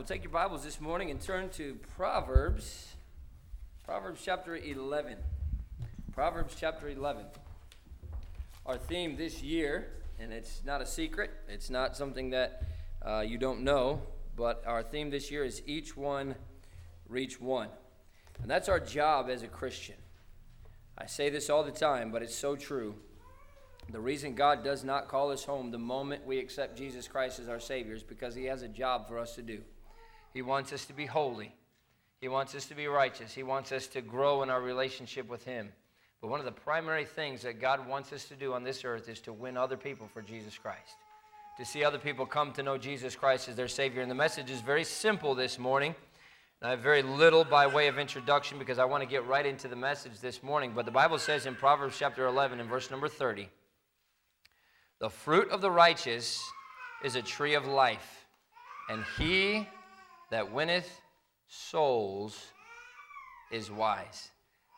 we'll take your Bibles this morning and turn to Proverbs, Proverbs chapter 11. Proverbs chapter 11. Our theme this year, and it's not a secret, it's not something that uh, you don't know, but our theme this year is Each One Reach One. And that's our job as a Christian. I say this all the time, but it's so true. The reason God does not call us home the moment we accept Jesus Christ as our Savior is because He has a job for us to do. He wants us to be holy, He wants us to be righteous, He wants us to grow in our relationship with Him. But one of the primary things that God wants us to do on this earth is to win other people for Jesus Christ, to see other people come to know Jesus Christ as their Savior. And the message is very simple this morning. I have very little by way of introduction because I want to get right into the message this morning. But the Bible says in Proverbs chapter 11 and verse number 30 the fruit of the righteous is a tree of life, and he that winneth souls is wise.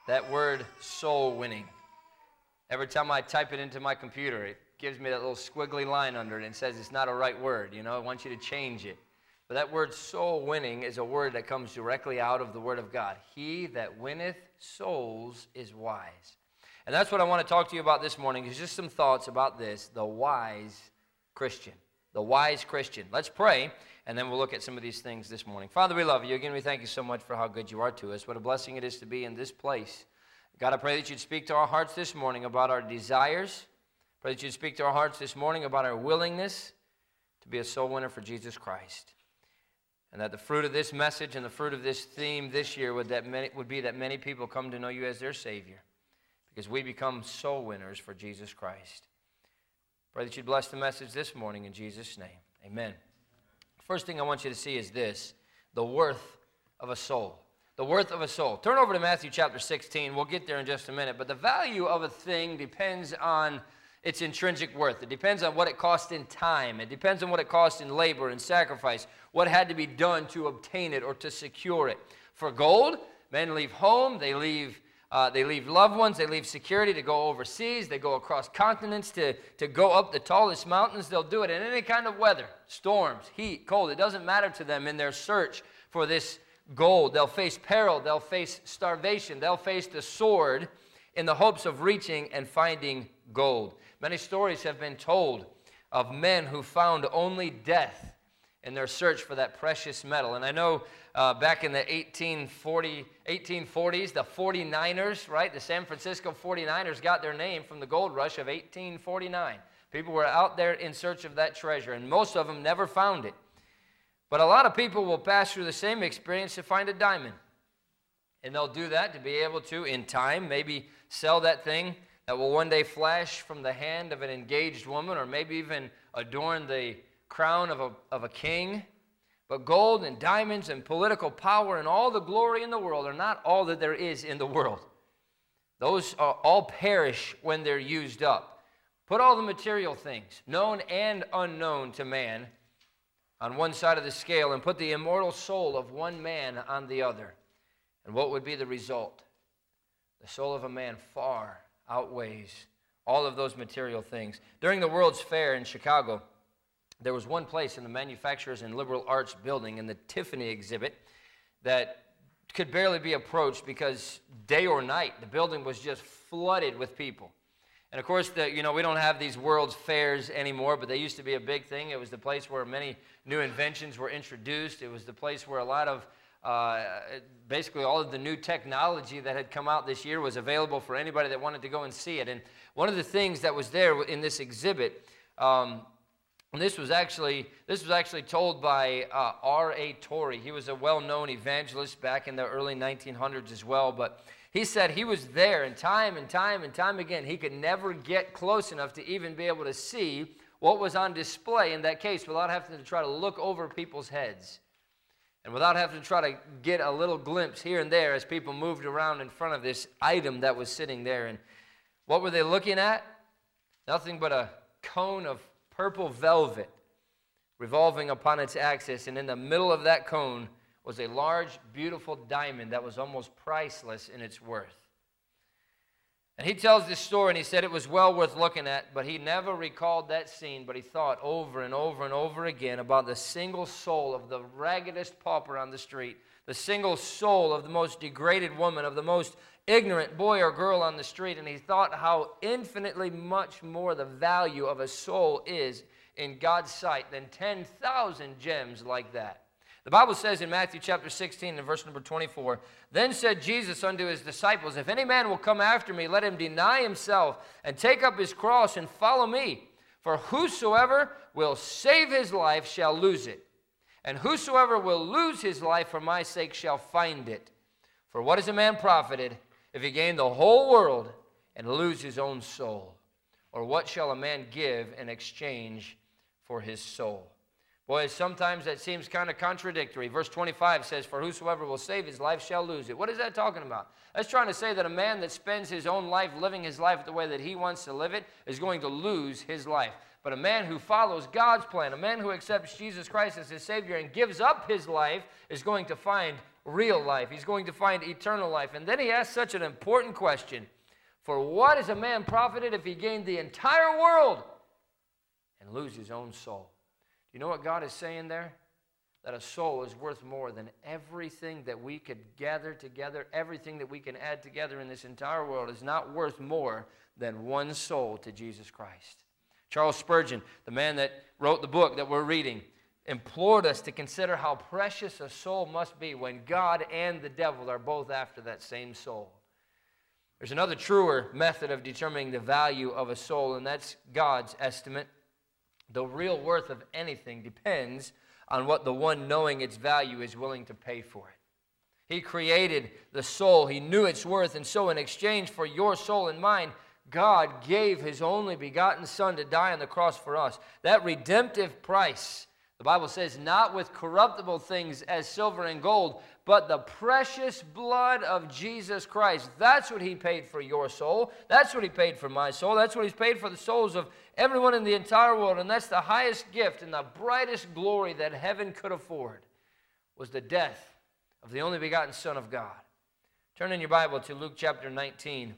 That word, soul winning. Every time I type it into my computer, it gives me that little squiggly line under it and says it's not a right word. You know, I want you to change it. But that word soul winning is a word that comes directly out of the Word of God. He that winneth souls is wise. And that's what I want to talk to you about this morning is just some thoughts about this, the wise Christian. The wise Christian. Let's pray, and then we'll look at some of these things this morning. Father, we love you. Again, we thank you so much for how good you are to us. What a blessing it is to be in this place. God, I pray that you'd speak to our hearts this morning about our desires. Pray that you'd speak to our hearts this morning about our willingness to be a soul winner for Jesus Christ. And that the fruit of this message and the fruit of this theme this year would, that many, would be that many people come to know you as their Savior because we become soul winners for Jesus Christ. Pray that you'd bless the message this morning in Jesus' name. Amen. First thing I want you to see is this the worth of a soul. The worth of a soul. Turn over to Matthew chapter 16. We'll get there in just a minute. But the value of a thing depends on its intrinsic worth. It depends on what it cost in time. It depends on what it cost in labor and sacrifice, what had to be done to obtain it or to secure it. For gold, men leave home, they leave uh, they leave loved ones, they leave security to go overseas, they go across continents to, to go up the tallest mountains. They'll do it in any kind of weather storms, heat, cold. It doesn't matter to them in their search for this gold. They'll face peril, they'll face starvation, they'll face the sword in the hopes of reaching and finding gold. Many stories have been told of men who found only death in their search for that precious metal. And I know uh, back in the 1840, 1840s, the 49ers, right? The San Francisco 49ers got their name from the gold rush of 1849. People were out there in search of that treasure, and most of them never found it. But a lot of people will pass through the same experience to find a diamond. And they'll do that to be able to, in time, maybe sell that thing that will one day flash from the hand of an engaged woman, or maybe even adorn the crown of a, of a king. But gold and diamonds and political power and all the glory in the world are not all that there is in the world. Those all perish when they're used up. Put all the material things, known and unknown to man, on one side of the scale and put the immortal soul of one man on the other. And what would be the result? The soul of a man far outweighs all of those material things. During the World's Fair in Chicago, there was one place in the Manufacturers and Liberal Arts building in the Tiffany exhibit that could barely be approached because day or night the building was just flooded with people. And of course, the, you know, we don't have these world's fairs anymore, but they used to be a big thing. It was the place where many new inventions were introduced. It was the place where a lot of, uh, basically, all of the new technology that had come out this year was available for anybody that wanted to go and see it. And one of the things that was there in this exhibit um, and this was actually this was actually told by uh, R.A. Torrey. He was a well-known evangelist back in the early 1900s as well. But he said he was there, and time and time and time again, he could never get close enough to even be able to see what was on display in that case without having to try to look over people's heads, and without having to try to get a little glimpse here and there as people moved around in front of this item that was sitting there. And what were they looking at? Nothing but a cone of purple velvet revolving upon its axis, and in the middle of that cone was a large, beautiful diamond that was almost priceless in its worth. And he tells this story, and he said it was well worth looking at, but he never recalled that scene, but he thought over and over and over again about the single soul of the raggedest pauper on the street, the single soul of the most degraded woman, of the most ignorant boy or girl on the street, and he thought how infinitely much more the value of a soul is in God's sight than 10,000 gems like that. The Bible says in Matthew chapter 16 and verse number 24, Then said Jesus unto his disciples, If any man will come after me, let him deny himself and take up his cross and follow me. For whosoever will save his life shall lose it, and whosoever will lose his life for my sake shall find it. For what is a man profited if he gain the whole world and lose his own soul? Or what shall a man give in exchange for his soul? Boy, sometimes that seems kind of contradictory. Verse 25 says, For whosoever will save his life shall lose it. What is that talking about? That's trying to say that a man that spends his own life living his life the way that he wants to live it is going to lose his life. But a man who follows God's plan, a man who accepts Jesus Christ as his Savior and gives up his life, is going to find real life. He's going to find eternal life. And then he asks such an important question For what is a man profited if he gained the entire world and lose his own soul? Do you know what God is saying there? That a soul is worth more than everything that we could gather together, everything that we can add together in this entire world is not worth more than one soul to Jesus Christ. Charles Spurgeon, the man that wrote the book that we're reading, implored us to consider how precious a soul must be when God and the devil are both after that same soul. There's another truer method of determining the value of a soul, and that's God's estimate. The real worth of anything depends on what the one knowing its value is willing to pay for it. He created the soul, He knew its worth, and so in exchange for your soul and mine, God gave His only begotten Son to die on the cross for us. That redemptive price, the Bible says, not with corruptible things as silver and gold, but the precious blood of Jesus Christ. That's what He paid for your soul. That's what He paid for my soul. That's what He's paid for the souls of everyone in the entire world. And that's the highest gift and the brightest glory that heaven could afford was the death of the only begotten Son of God. Turn in your Bible to Luke chapter 19.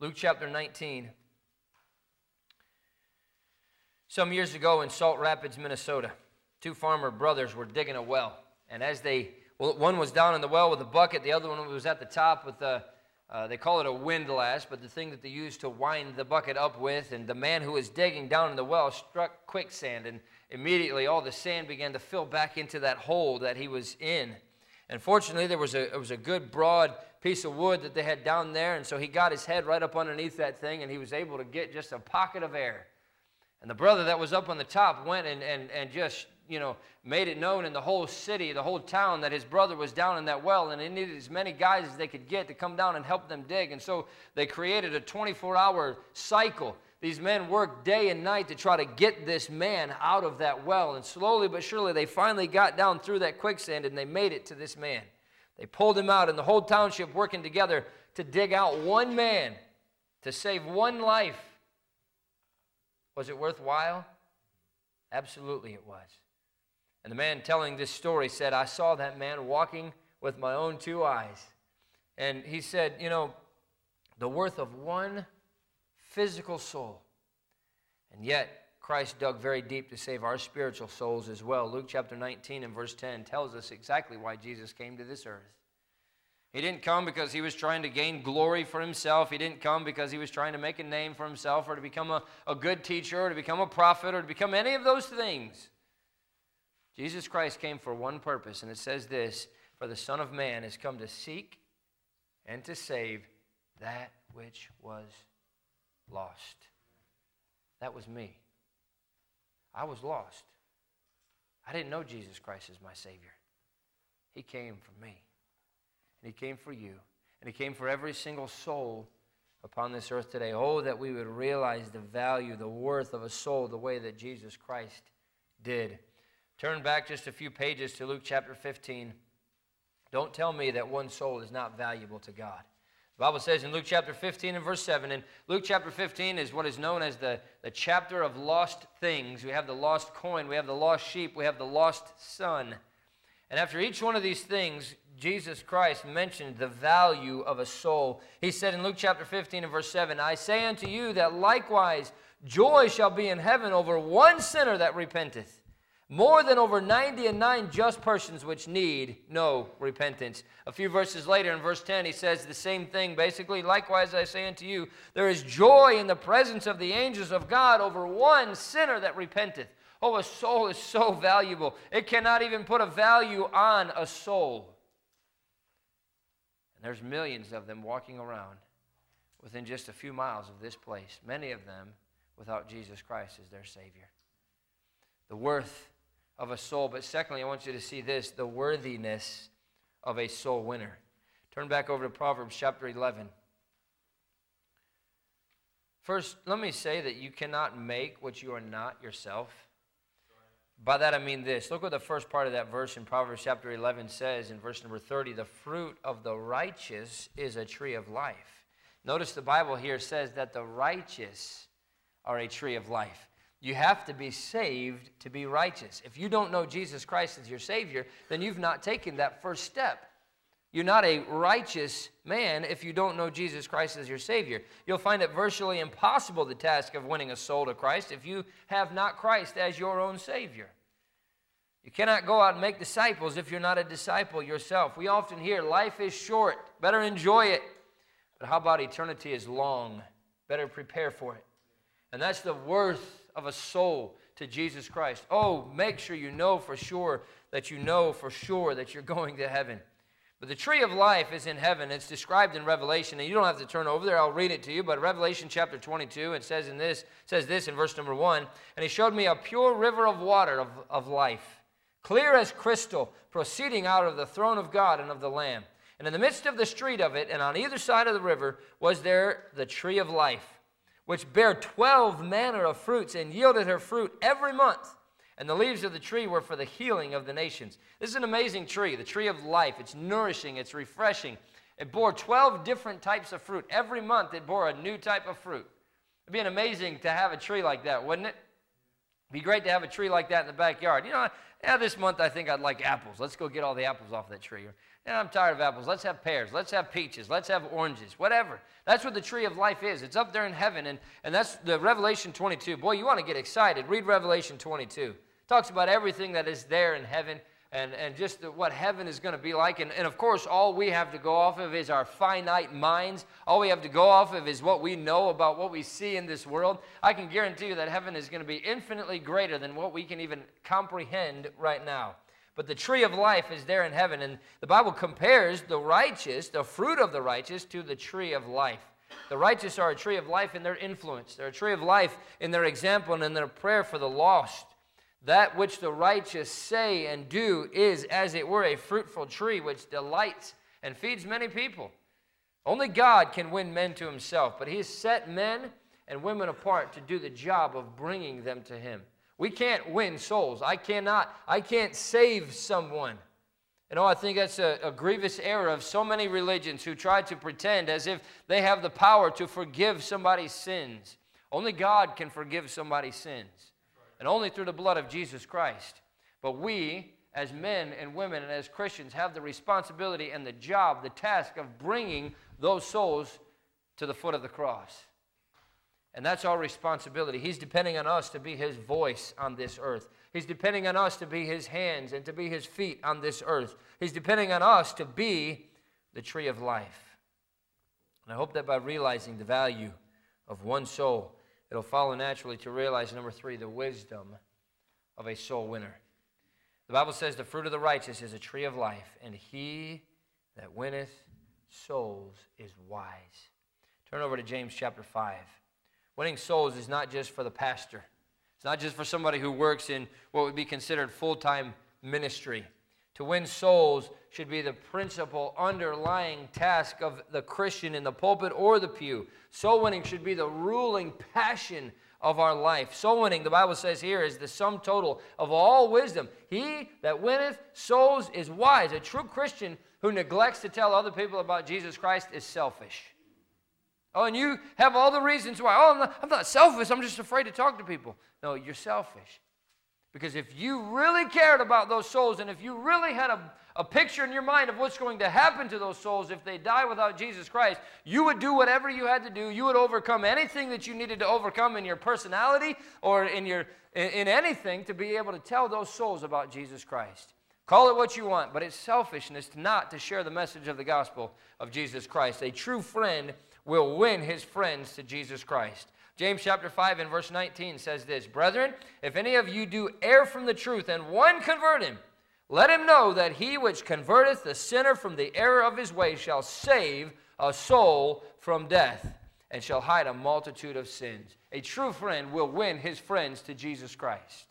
Luke chapter 19. Some years ago in Sauk Rapids, Minnesota, two farmer brothers were digging a well. And as they, well, one was down in the well with a bucket, the other one was at the top with a, uh, they call it a windlass, but the thing that they use to wind the bucket up with. And the man who was digging down in the well struck quicksand, and immediately all the sand began to fill back into that hole that he was in. And fortunately, there was a, it was a good broad piece of wood that they had down there, and so he got his head right up underneath that thing, and he was able to get just a pocket of air. And the brother that was up on the top went and, and, and just you know, made it known in the whole city, the whole town, that his brother was down in that well, and they needed as many guys as they could get to come down and help them dig. And so they created a 24 hour cycle. These men worked day and night to try to get this man out of that well. And slowly but surely, they finally got down through that quicksand and they made it to this man. They pulled him out, and the whole township working together to dig out one man to save one life. Was it worthwhile? Absolutely, it was. And the man telling this story said, I saw that man walking with my own two eyes. And he said, You know, the worth of one physical soul. And yet, Christ dug very deep to save our spiritual souls as well. Luke chapter 19 and verse 10 tells us exactly why Jesus came to this earth. He didn't come because he was trying to gain glory for himself. He didn't come because he was trying to make a name for himself or to become a, a good teacher or to become a prophet or to become any of those things. Jesus Christ came for one purpose, and it says this For the Son of Man has come to seek and to save that which was lost. That was me. I was lost. I didn't know Jesus Christ as my Savior. He came for me, and He came for you, and He came for every single soul upon this earth today. Oh, that we would realize the value, the worth of a soul the way that Jesus Christ did. Turn back just a few pages to Luke chapter 15. Don't tell me that one soul is not valuable to God. The Bible says in Luke chapter 15 and verse 7, and Luke chapter 15 is what is known as the, the chapter of lost things. We have the lost coin, we have the lost sheep, we have the lost son. And after each one of these things, Jesus Christ mentioned the value of a soul. He said in Luke chapter 15 and verse 7 I say unto you that likewise joy shall be in heaven over one sinner that repenteth, more than over ninety and nine just persons which need no repentance. A few verses later, in verse 10, he says the same thing basically. Likewise, I say unto you, there is joy in the presence of the angels of God over one sinner that repenteth. Oh, a soul is so valuable. It cannot even put a value on a soul. There's millions of them walking around within just a few miles of this place, many of them without Jesus Christ as their Savior. The worth of a soul. But secondly, I want you to see this the worthiness of a soul winner. Turn back over to Proverbs chapter 11. First, let me say that you cannot make what you are not yourself. By that I mean this. Look what the first part of that verse in Proverbs chapter 11 says in verse number 30 The fruit of the righteous is a tree of life. Notice the Bible here says that the righteous are a tree of life. You have to be saved to be righteous. If you don't know Jesus Christ as your Savior, then you've not taken that first step. You're not a righteous man if you don't know Jesus Christ as your Savior. You'll find it virtually impossible the task of winning a soul to Christ if you have not Christ as your own Savior. You cannot go out and make disciples if you're not a disciple yourself. We often hear life is short, better enjoy it. But how about eternity is long? Better prepare for it. And that's the worth of a soul to Jesus Christ. Oh, make sure you know for sure that you know for sure that you're going to heaven. But the tree of life is in heaven. It's described in Revelation, and you don't have to turn over there. I'll read it to you. But Revelation chapter 22, it says in this, says this in verse number one, and he showed me a pure river of water of, of life, clear as crystal, proceeding out of the throne of God and of the Lamb. And in the midst of the street of it, and on either side of the river, was there the tree of life, which bare twelve manner of fruits, and yielded her fruit every month and the leaves of the tree were for the healing of the nations. This is an amazing tree, the tree of life. It's nourishing, it's refreshing. It bore 12 different types of fruit. Every month it bore a new type of fruit. It'd be amazing to have a tree like that, wouldn't it? It'd be great to have a tree like that in the backyard. You know, yeah, this month I think I'd like apples. Let's go get all the apples off that tree. Yeah, I'm tired of apples. Let's have pears. Let's have peaches. Let's have oranges. Whatever. That's what the tree of life is. It's up there in heaven. And, and that's the Revelation 22. Boy, you want to get excited. Read Revelation 22 talks about everything that is there in heaven and, and just what heaven is going to be like. And, and of course, all we have to go off of is our finite minds. All we have to go off of is what we know about what we see in this world. I can guarantee you that heaven is going to be infinitely greater than what we can even comprehend right now. But the tree of life is there in heaven. And the Bible compares the righteous, the fruit of the righteous, to the tree of life. The righteous are a tree of life in their influence. They're a tree of life in their example and in their prayer for the lost. That which the righteous say and do is, as it were, a fruitful tree which delights and feeds many people. Only God can win men to himself, but he has set men and women apart to do the job of bringing them to him. We can't win souls. I cannot, I can't save someone. You know, I think that's a, a, grievous error of so many religions who try to pretend as if they have the power to forgive somebody's sins. Only God can forgive somebody's sins and only through the blood of Jesus Christ. But we, as men and women and as Christians, have the responsibility and the job, the task of bringing those souls to the foot of the cross. And that's our responsibility. He's depending on us to be His voice on this earth. He's depending on us to be His hands and to be His feet on this earth. He's depending on us to be the tree of life. And I hope that by realizing the value of one soul, it'll follow naturally to realize, number three, the wisdom of a soul winner. The Bible says the fruit of the righteous is a tree of life, and he that winneth souls is wise. Turn over to James chapter 5. Winning souls is not just for the pastor, it's not just for somebody who works in what would be considered full time ministry. To win souls should be the principal underlying task of the Christian in the pulpit or the pew. Soul winning should be the ruling passion of our life. Soul winning, the Bible says here, is the sum total of all wisdom. He that winneth souls is wise. A true Christian who neglects to tell other people about Jesus Christ is selfish. Oh, and you have all the reasons why. Oh, I'm not, I'm not selfish. I'm just afraid to talk to people. No, you're selfish Because if you really cared about those souls and if you really had a, a picture in your mind of what's going to happen to those souls if they die without Jesus Christ, you would do whatever you had to do. You would overcome anything that you needed to overcome in your personality or in, your, in, in anything to be able to tell those souls about Jesus Christ. Call it what you want, but it's selfishness not to share the message of the gospel of Jesus Christ. A true friend will win his friends to Jesus Christ. James chapter 5 and verse 19 says this Brethren, if any of you do err from the truth and one convert him, let him know that he which converteth the sinner from the error of his way shall save a soul from death and shall hide a multitude of sins. A true friend will win his friends to Jesus Christ.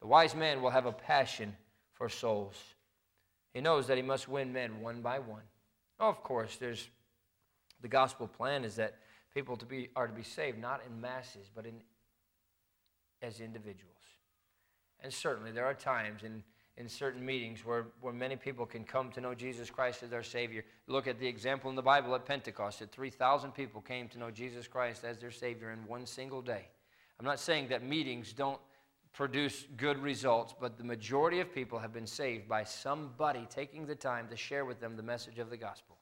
The wise man will have a passion for souls. He knows that he must win men one by one. of course, there's the gospel plan is that people to be, are to be saved not in masses, but in, as individuals. And certainly there are times in, in certain meetings where, where many people can come to know Jesus Christ as their Savior. Look at the example in the Bible at Pentecost that 3,000 people came to know Jesus Christ as their Savior in one single day. I'm not saying that meetings don't produce good results, but the majority of people have been saved by somebody taking the time to share with them the message of the gospel.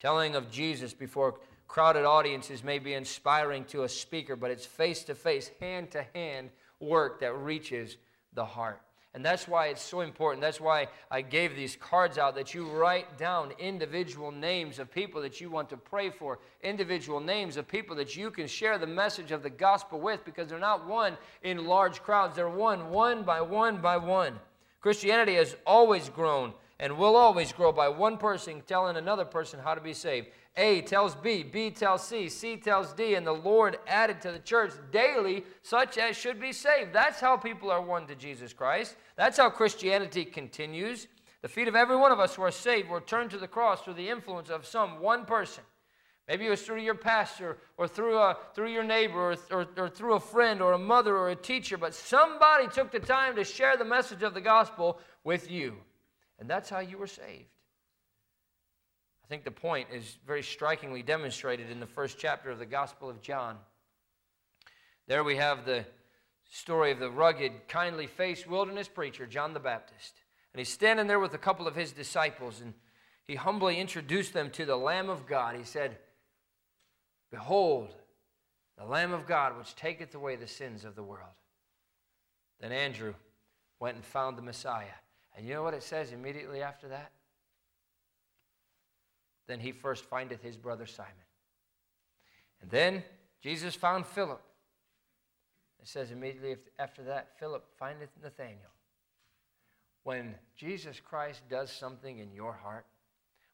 Telling of Jesus before crowded audiences may be inspiring to a speaker, but it's face to face, hand to hand work that reaches the heart. And that's why it's so important. That's why I gave these cards out that you write down individual names of people that you want to pray for, individual names of people that you can share the message of the gospel with because they're not one in large crowds, they're one, one by one by one. Christianity has always grown and will always grow by one person telling another person how to be saved. A tells B, B tells C, C tells D, and the Lord added to the church daily such as should be saved. That's how people are won to Jesus Christ. That's how Christianity continues. The feet of every one of us who are saved were turned to the cross through the influence of some one person. Maybe it was through your pastor or through, a, through your neighbor or, or, or through a friend or a mother or a teacher, but somebody took the time to share the message of the gospel with you. And that's how you were saved. I think the point is very strikingly demonstrated in the first chapter of the Gospel of John. There we have the story of the rugged, kindly faced wilderness preacher, John the Baptist. And he's standing there with a couple of his disciples, and he humbly introduced them to the Lamb of God. He said, Behold, the Lamb of God, which taketh away the sins of the world. Then Andrew went and found the Messiah. And you know what it says immediately after that? Then he first findeth his brother Simon. And then Jesus found Philip. It says immediately after that, Philip findeth Nathanael. When Jesus Christ does something in your heart,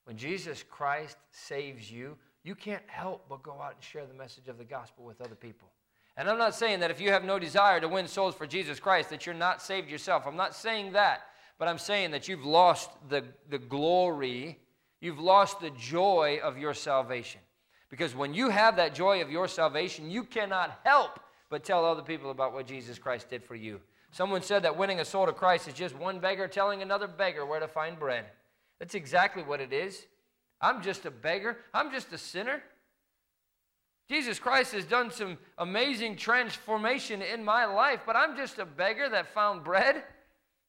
when Jesus Christ saves you, you can't help but go out and share the message of the gospel with other people. And I'm not saying that if you have no desire to win souls for Jesus Christ, that you're not saved yourself. I'm not saying that. But I'm saying that you've lost the, the glory, you've lost the joy of your salvation. Because when you have that joy of your salvation, you cannot help but tell other people about what Jesus Christ did for you. Someone said that winning a soul to Christ is just one beggar telling another beggar where to find bread. That's exactly what it is. I'm just a beggar, I'm just a sinner. Jesus Christ has done some amazing transformation in my life, but I'm just a beggar that found bread.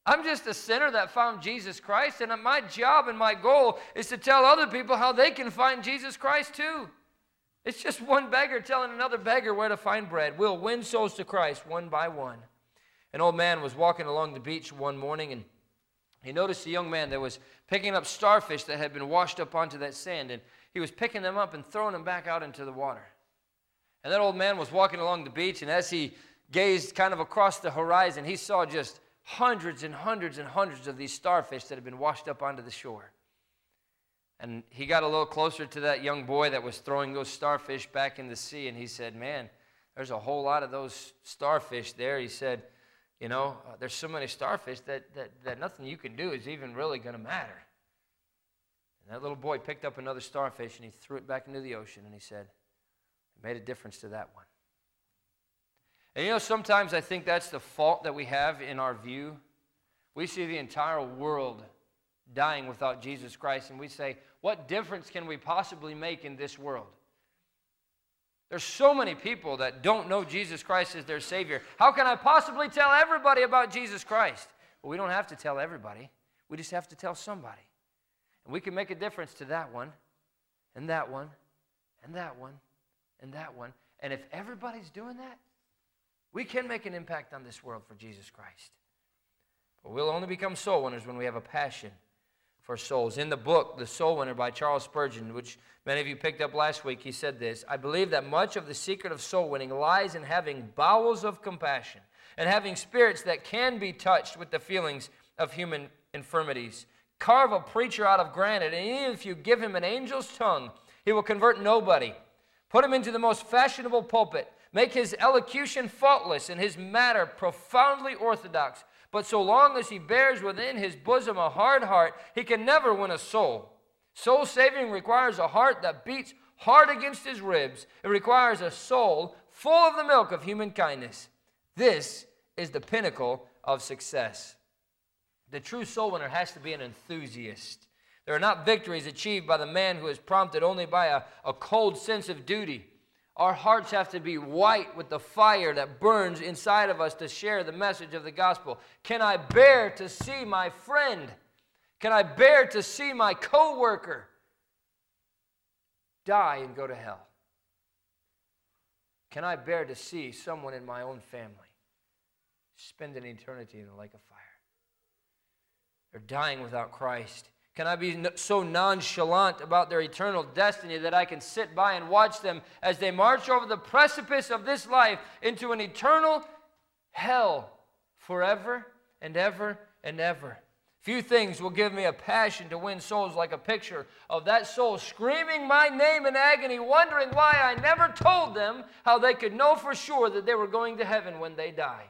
I'm just a sinner that found Jesus Christ, and my job and my goal is to tell other people how they can find Jesus Christ too. It's just one beggar telling another beggar where to find bread. We'll win souls to Christ one by one. An old man was walking along the beach one morning and he noticed a young man that was picking up starfish that had been washed up onto that sand, and he was picking them up and throwing them back out into the water. And that old man was walking along the beach, and as he gazed kind of across the horizon, he saw just hundreds and hundreds and hundreds of these starfish that had been washed up onto the shore. And he got a little closer to that young boy that was throwing those starfish back in the sea, and he said, Man, there's a whole lot of those starfish there. He said, You know, uh, there's so many starfish that, that, that nothing you can do is even really going to matter. And that little boy picked up another starfish and he threw it back into the ocean, and he said, It made a difference to that one. And you know, sometimes I think that's the fault that we have in our view. We see the entire world dying without Jesus Christ, and we say, What difference can we possibly make in this world? There's so many people that don't know Jesus Christ as their Savior. How can I possibly tell everybody about Jesus Christ? Well, we don't have to tell everybody, we just have to tell somebody. And we can make a difference to that one, and that one, and that one, and that one. And if everybody's doing that, we can make an impact on this world for Jesus Christ. But we'll only become soul winners when we have a passion for souls. In the book, The Soul Winner by Charles Spurgeon, which many of you picked up last week, he said this I believe that much of the secret of soul winning lies in having bowels of compassion and having spirits that can be touched with the feelings of human infirmities. Carve a preacher out of granite, and even if you give him an angel's tongue, he will convert nobody. Put him into the most fashionable pulpit. Make his elocution faultless and his matter profoundly orthodox. But so long as he bears within his bosom a hard heart, he can never win a soul. Soul saving requires a heart that beats hard against his ribs. It requires a soul full of the milk of human kindness. This is the pinnacle of success. The true soul winner has to be an enthusiast. There are not victories achieved by the man who is prompted only by a, a cold sense of duty. Our hearts have to be white with the fire that burns inside of us to share the message of the gospel. Can I bear to see my friend? Can I bear to see my coworker die and go to hell? Can I bear to see someone in my own family spend an eternity in the lake of fire? They're dying without Christ. Can I be so nonchalant about their eternal destiny that I can sit by and watch them as they march over the precipice of this life into an eternal hell forever and ever and ever? Few things will give me a passion to win souls like a picture of that soul screaming my name in agony, wondering why I never told them how they could know for sure that they were going to heaven when they die.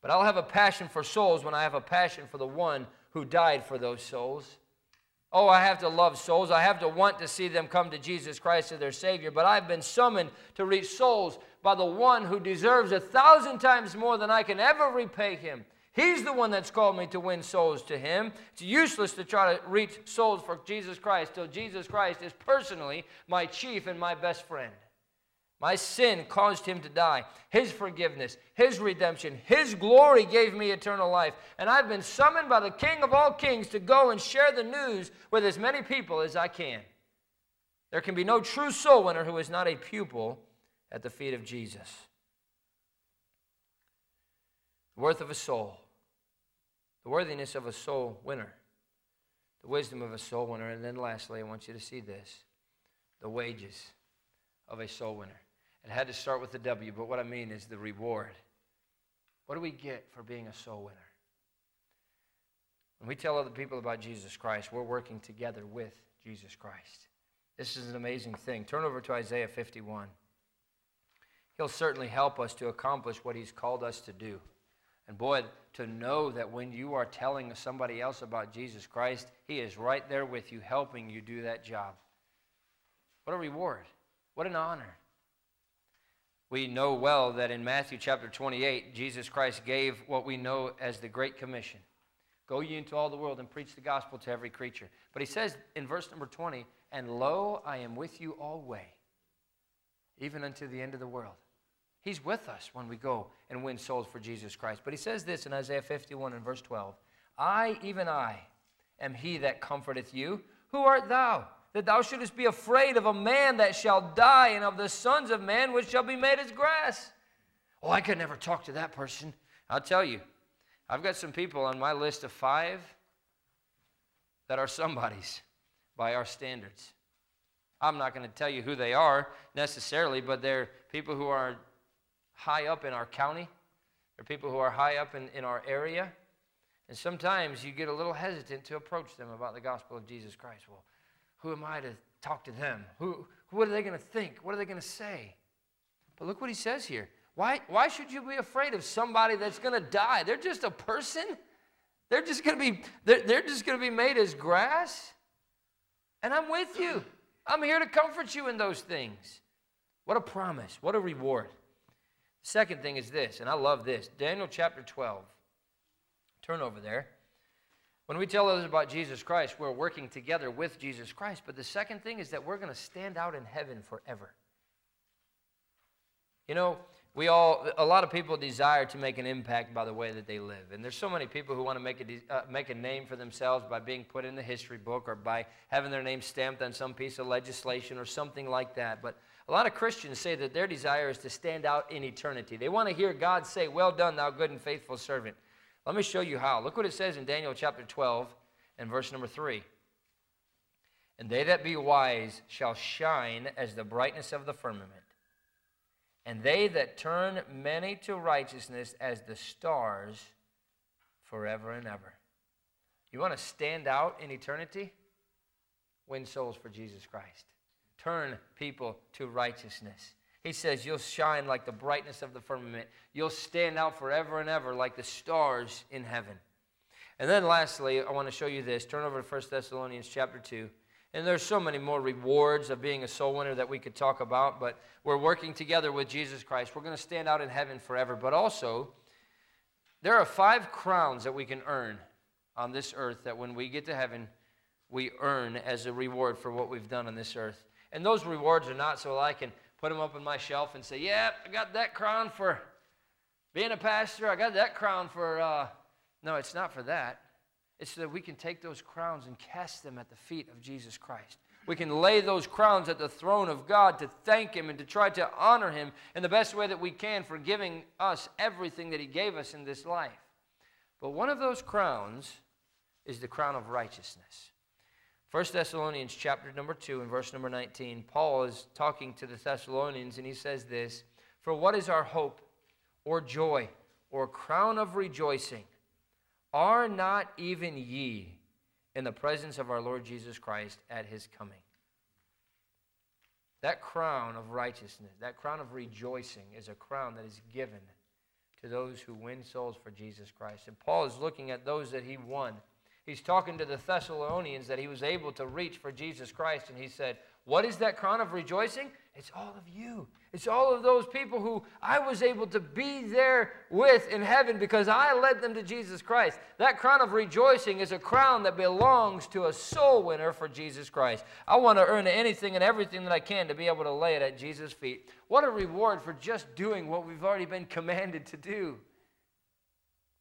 But I'll have a passion for souls when I have a passion for the one who died for those souls. Oh, I have to love souls. I have to want to see them come to Jesus Christ as their Savior. But I've been summoned to reach souls by the one who deserves a thousand times more than I can ever repay him. He's the one that's called me to win souls to him. It's useless to try to reach souls for Jesus Christ till Jesus Christ is personally my chief and my best friend. My sin caused him to die. His forgiveness, his redemption, his glory gave me eternal life. And I've been summoned by the King of all kings to go and share the news with as many people as I can. There can be no true soul winner who is not a pupil at the feet of Jesus. The worth of a soul, the worthiness of a soul winner, the wisdom of a soul winner. And then lastly, I want you to see this the wages of a soul winner. It had to start with the W, but what I mean is the reward. What do we get for being a soul winner? When we tell other people about Jesus Christ, we're working together with Jesus Christ. This is an amazing thing. Turn over to Isaiah 51. He'll certainly help us to accomplish what he's called us to do. And boy, to know that when you are telling somebody else about Jesus Christ, he is right there with you, helping you do that job. What a reward. What an honor we know well that in Matthew chapter 28, Jesus Christ gave what we know as the Great Commission Go ye into all the world and preach the gospel to every creature. But he says in verse number 20, And lo, I am with you always, even unto the end of the world. He's with us when we go and win souls for Jesus Christ. But he says this in Isaiah 51 and verse 12 I, even I, am he that comforteth you. Who art thou? That thou shouldest be afraid of a man that shall die, and of the sons of man which shall be made as grass. Oh, I could never talk to that person. I'll tell you, I've got some people on my list of five that are somebodies by our standards. I'm not going to tell you who they are necessarily, but they're people who are high up in our county. They're people who are high up in, in our area. And sometimes you get a little hesitant to approach them about the gospel of Jesus Christ. Well, who am I to talk to them? Who, what are they going to think? What are they going to say? But look what he says here. Why, why should you be afraid of somebody that's going to die? They're just a person. They're just going to be they're, they're just going to be made as grass. And I'm with you. I'm here to comfort you in those things. What a promise. What a reward. second thing is this, and I love this. Daniel chapter 12. Turn over there. When we tell others about Jesus Christ, we're working together with Jesus Christ. But the second thing is that we're going to stand out in heaven forever. You know, we all, a lot of people desire to make an impact by the way that they live. And there's so many people who want to make a, uh, make a name for themselves by being put in the history book or by having their name stamped on some piece of legislation or something like that. But a lot of Christians say that their desire is to stand out in eternity. They want to hear God say, Well done, thou good and faithful servant. Let me show you how. Look what it says in Daniel chapter 12 and verse number 3. And they that be wise shall shine as the brightness of the firmament and they that turn many to righteousness as the stars forever and ever. You want to stand out in eternity? Win souls for Jesus Christ. Turn people to righteousness. He says, You'll shine like the brightness of the firmament. You'll stand out forever and ever like the stars in heaven. And then lastly, I want to show you this. Turn over to 1 Thessalonians chapter 2. And there's so many more rewards of being a soul winner that we could talk about, but we're working together with Jesus Christ. We're going to stand out in heaven forever. But also, there are five crowns that we can earn on this earth that when we get to heaven, we earn as a reward for what we've done on this earth. And those rewards are not so I can put them up on my shelf and say, yeah, I got that crown for being a pastor. I got that crown for, uh... no, it's not for that. It's so that we can take those crowns and cast them at the feet of Jesus Christ. We can lay those crowns at the throne of God to thank Him and to try to honor Him in the best way that we can for giving us everything that He gave us in this life. But one of those crowns is the crown of righteousness. 1 Thessalonians chapter number 2 and verse number 19, Paul is talking to the Thessalonians and he says this For what is our hope or joy or crown of rejoicing? Are not even ye in the presence of our Lord Jesus Christ at his coming? That crown of righteousness, that crown of rejoicing, is a crown that is given to those who win souls for Jesus Christ. And Paul is looking at those that he won. He's talking to the Thessalonians that he was able to reach for Jesus Christ, and he said, What is that crown of rejoicing? It's all of you. It's all of those people who I was able to be there with in heaven because I led them to Jesus Christ. That crown of rejoicing is a crown that belongs to a soul winner for Jesus Christ. I want to earn anything and everything that I can to be able to lay it at Jesus' feet. What a reward for just doing what we've already been commanded to do.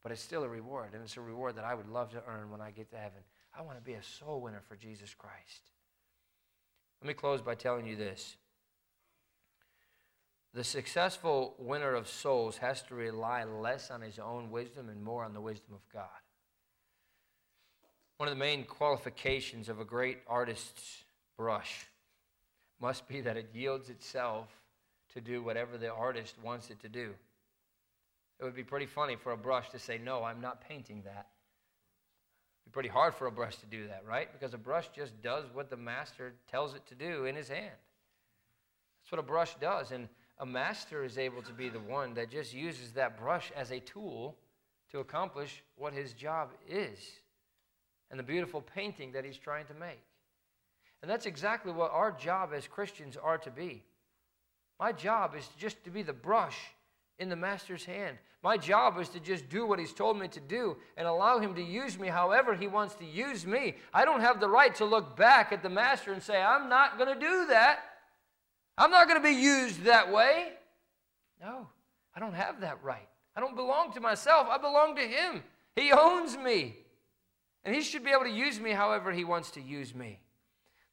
But it's still a reward, and it's a reward that I would love to earn when I get to heaven. I want to be a soul winner for Jesus Christ. Let me close by telling you this. The successful winner of souls has to rely less on his own wisdom and more on the wisdom of God. One of the main qualifications of a great artist's brush must be that it yields itself to do whatever the artist wants it to do. It would be pretty funny for a brush to say, No, I'm not painting that. It'd be pretty hard for a brush to do that, right? Because a brush just does what the master tells it to do in his hand. That's what a brush does. And a master is able to be the one that just uses that brush as a tool to accomplish what his job is and the beautiful painting that he's trying to make. And that's exactly what our job as Christians are to be. My job is just to be the brush in the master's hand. My job is to just do what he's told me to do and allow him to use me however he wants to use me. I don't have the right to look back at the master and say, I'm not going to do that. I'm not going to be used that way. No, I don't have that right. I don't belong to myself. I belong to Him. He owns me. And He should be able to use me however He wants to use me.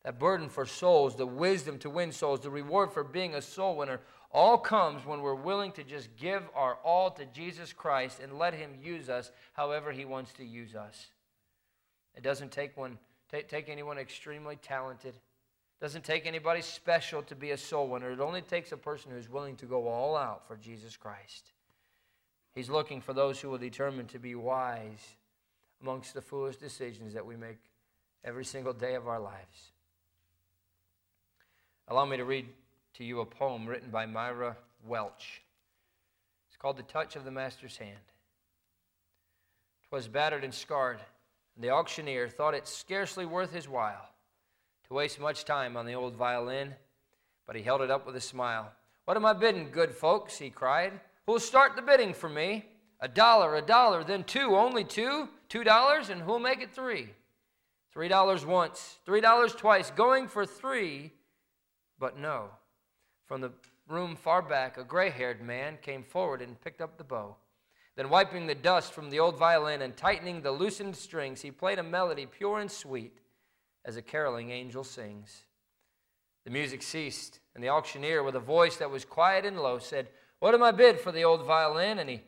That burden for souls, the wisdom to win souls, the reward for being a soul winner, all comes when we're willing to just give our all to Jesus Christ and let Him use us however He wants to use us. It doesn't take one take, take anyone extremely talented. Doesn't take anybody special to be a soul winner. It only takes a person who's willing to go all out for Jesus Christ. He's looking for those who will determine to be wise amongst the foolish decisions that we make every single day of our lives. Allow me to read to you a poem written by Myra Welch. It's called The Touch of the Master's Hand. Twas battered and scarred, and the auctioneer thought it scarcely worth his while to waste much time on the old violin, but he held it up with a smile. What am I bidding, good folks? he cried. Who'll start the bidding for me? A dollar, a dollar, then two, only two, two dollars, and who'll make it three? Three dollars once, three dollars twice, going for three, but no. From the room far back, a gray haired man came forward and picked up the bow. Then, wiping the dust from the old violin and tightening the loosened strings, he played a melody pure and sweet as a caroling angel sings. The music ceased, and the auctioneer, with a voice that was quiet and low, said, What am I bid for the old violin? And he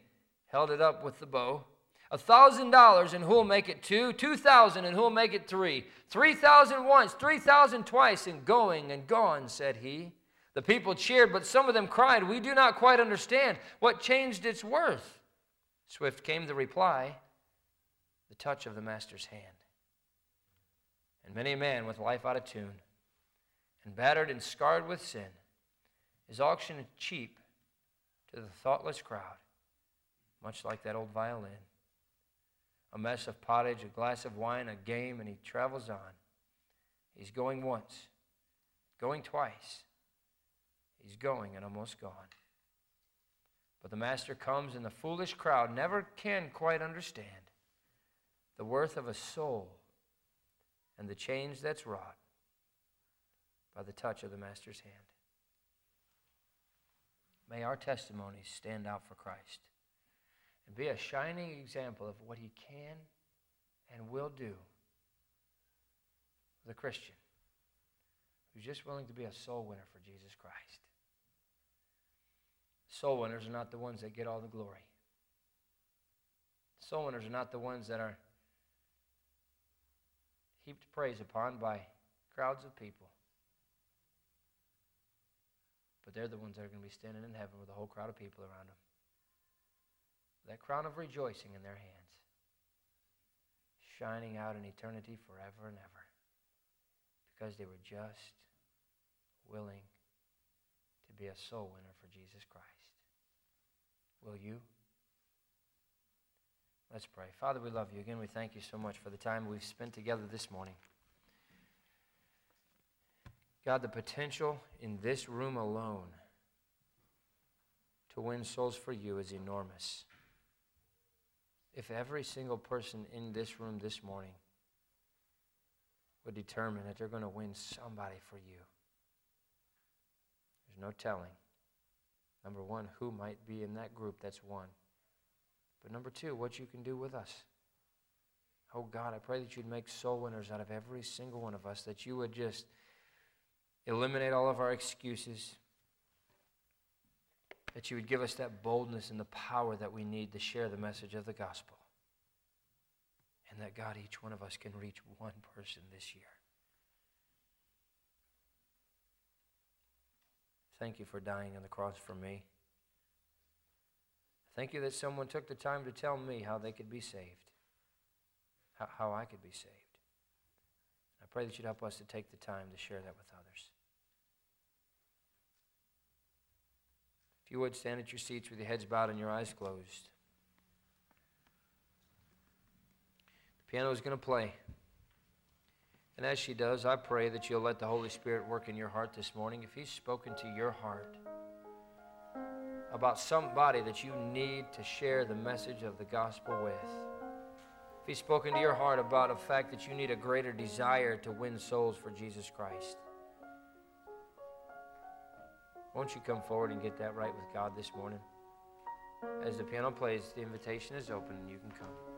held it up with the bow. A thousand dollars, and who'll make it two? Two thousand, and who'll make it three? Three thousand once, three thousand twice, and going and gone, said he. The people cheered, but some of them cried, We do not quite understand what changed its worth. Swift came the reply the touch of the master's hand. And many a man with life out of tune, and battered and scarred with sin, is auctioned cheap to the thoughtless crowd, much like that old violin a mess of pottage, a glass of wine, a game, and he travels on. He's going once, going twice. He's going and almost gone. But the master comes, and the foolish crowd never can quite understand the worth of a soul and the change that's wrought by the touch of the master's hand. May our testimonies stand out for Christ and be a shining example of what he can and will do a Christian who's just willing to be a soul winner for Jesus Christ. Soul winners are not the ones that get all the glory. Soul winners are not the ones that are heaped praise upon by crowds of people. But they're the ones that are going to be standing in heaven with a whole crowd of people around them that crown of rejoicing in their hands, shining out in eternity forever and ever, because they were just willing be a soul winner for Jesus Christ. Will you? Let's pray. Father, we love you. Again, we thank you so much for the time we've spent together this morning. God, the potential in this room alone to win souls for you is enormous if every single person in this room this morning would determine that they're going to win somebody for you, no telling. Number one, who might be in that group, that's one. But number two, what you can do with us. Oh God, I pray that you'd make soul winners out of every single one of us, that you would just eliminate all of our excuses, that you would give us that boldness and the power that we need to share the message of the gospel. And that, God, each one of us can reach one person this year. Thank you for dying on the cross for me. Thank you that someone took the time to tell me how they could be saved, how, how I could be saved. I pray that you'd help us to take the time to share that with others. If you would, stand at your seats with your heads bowed and your eyes closed. The piano is going to play. And as she does, I pray that you'll let the Holy Spirit work in your heart this morning. If He's spoken to your heart about somebody that you need to share the message of the gospel with, if He's spoken to your heart about a fact that you need a greater desire to win souls for Jesus Christ, won't you come forward and get that right with God this morning? As the piano plays, the invitation is open and you can come.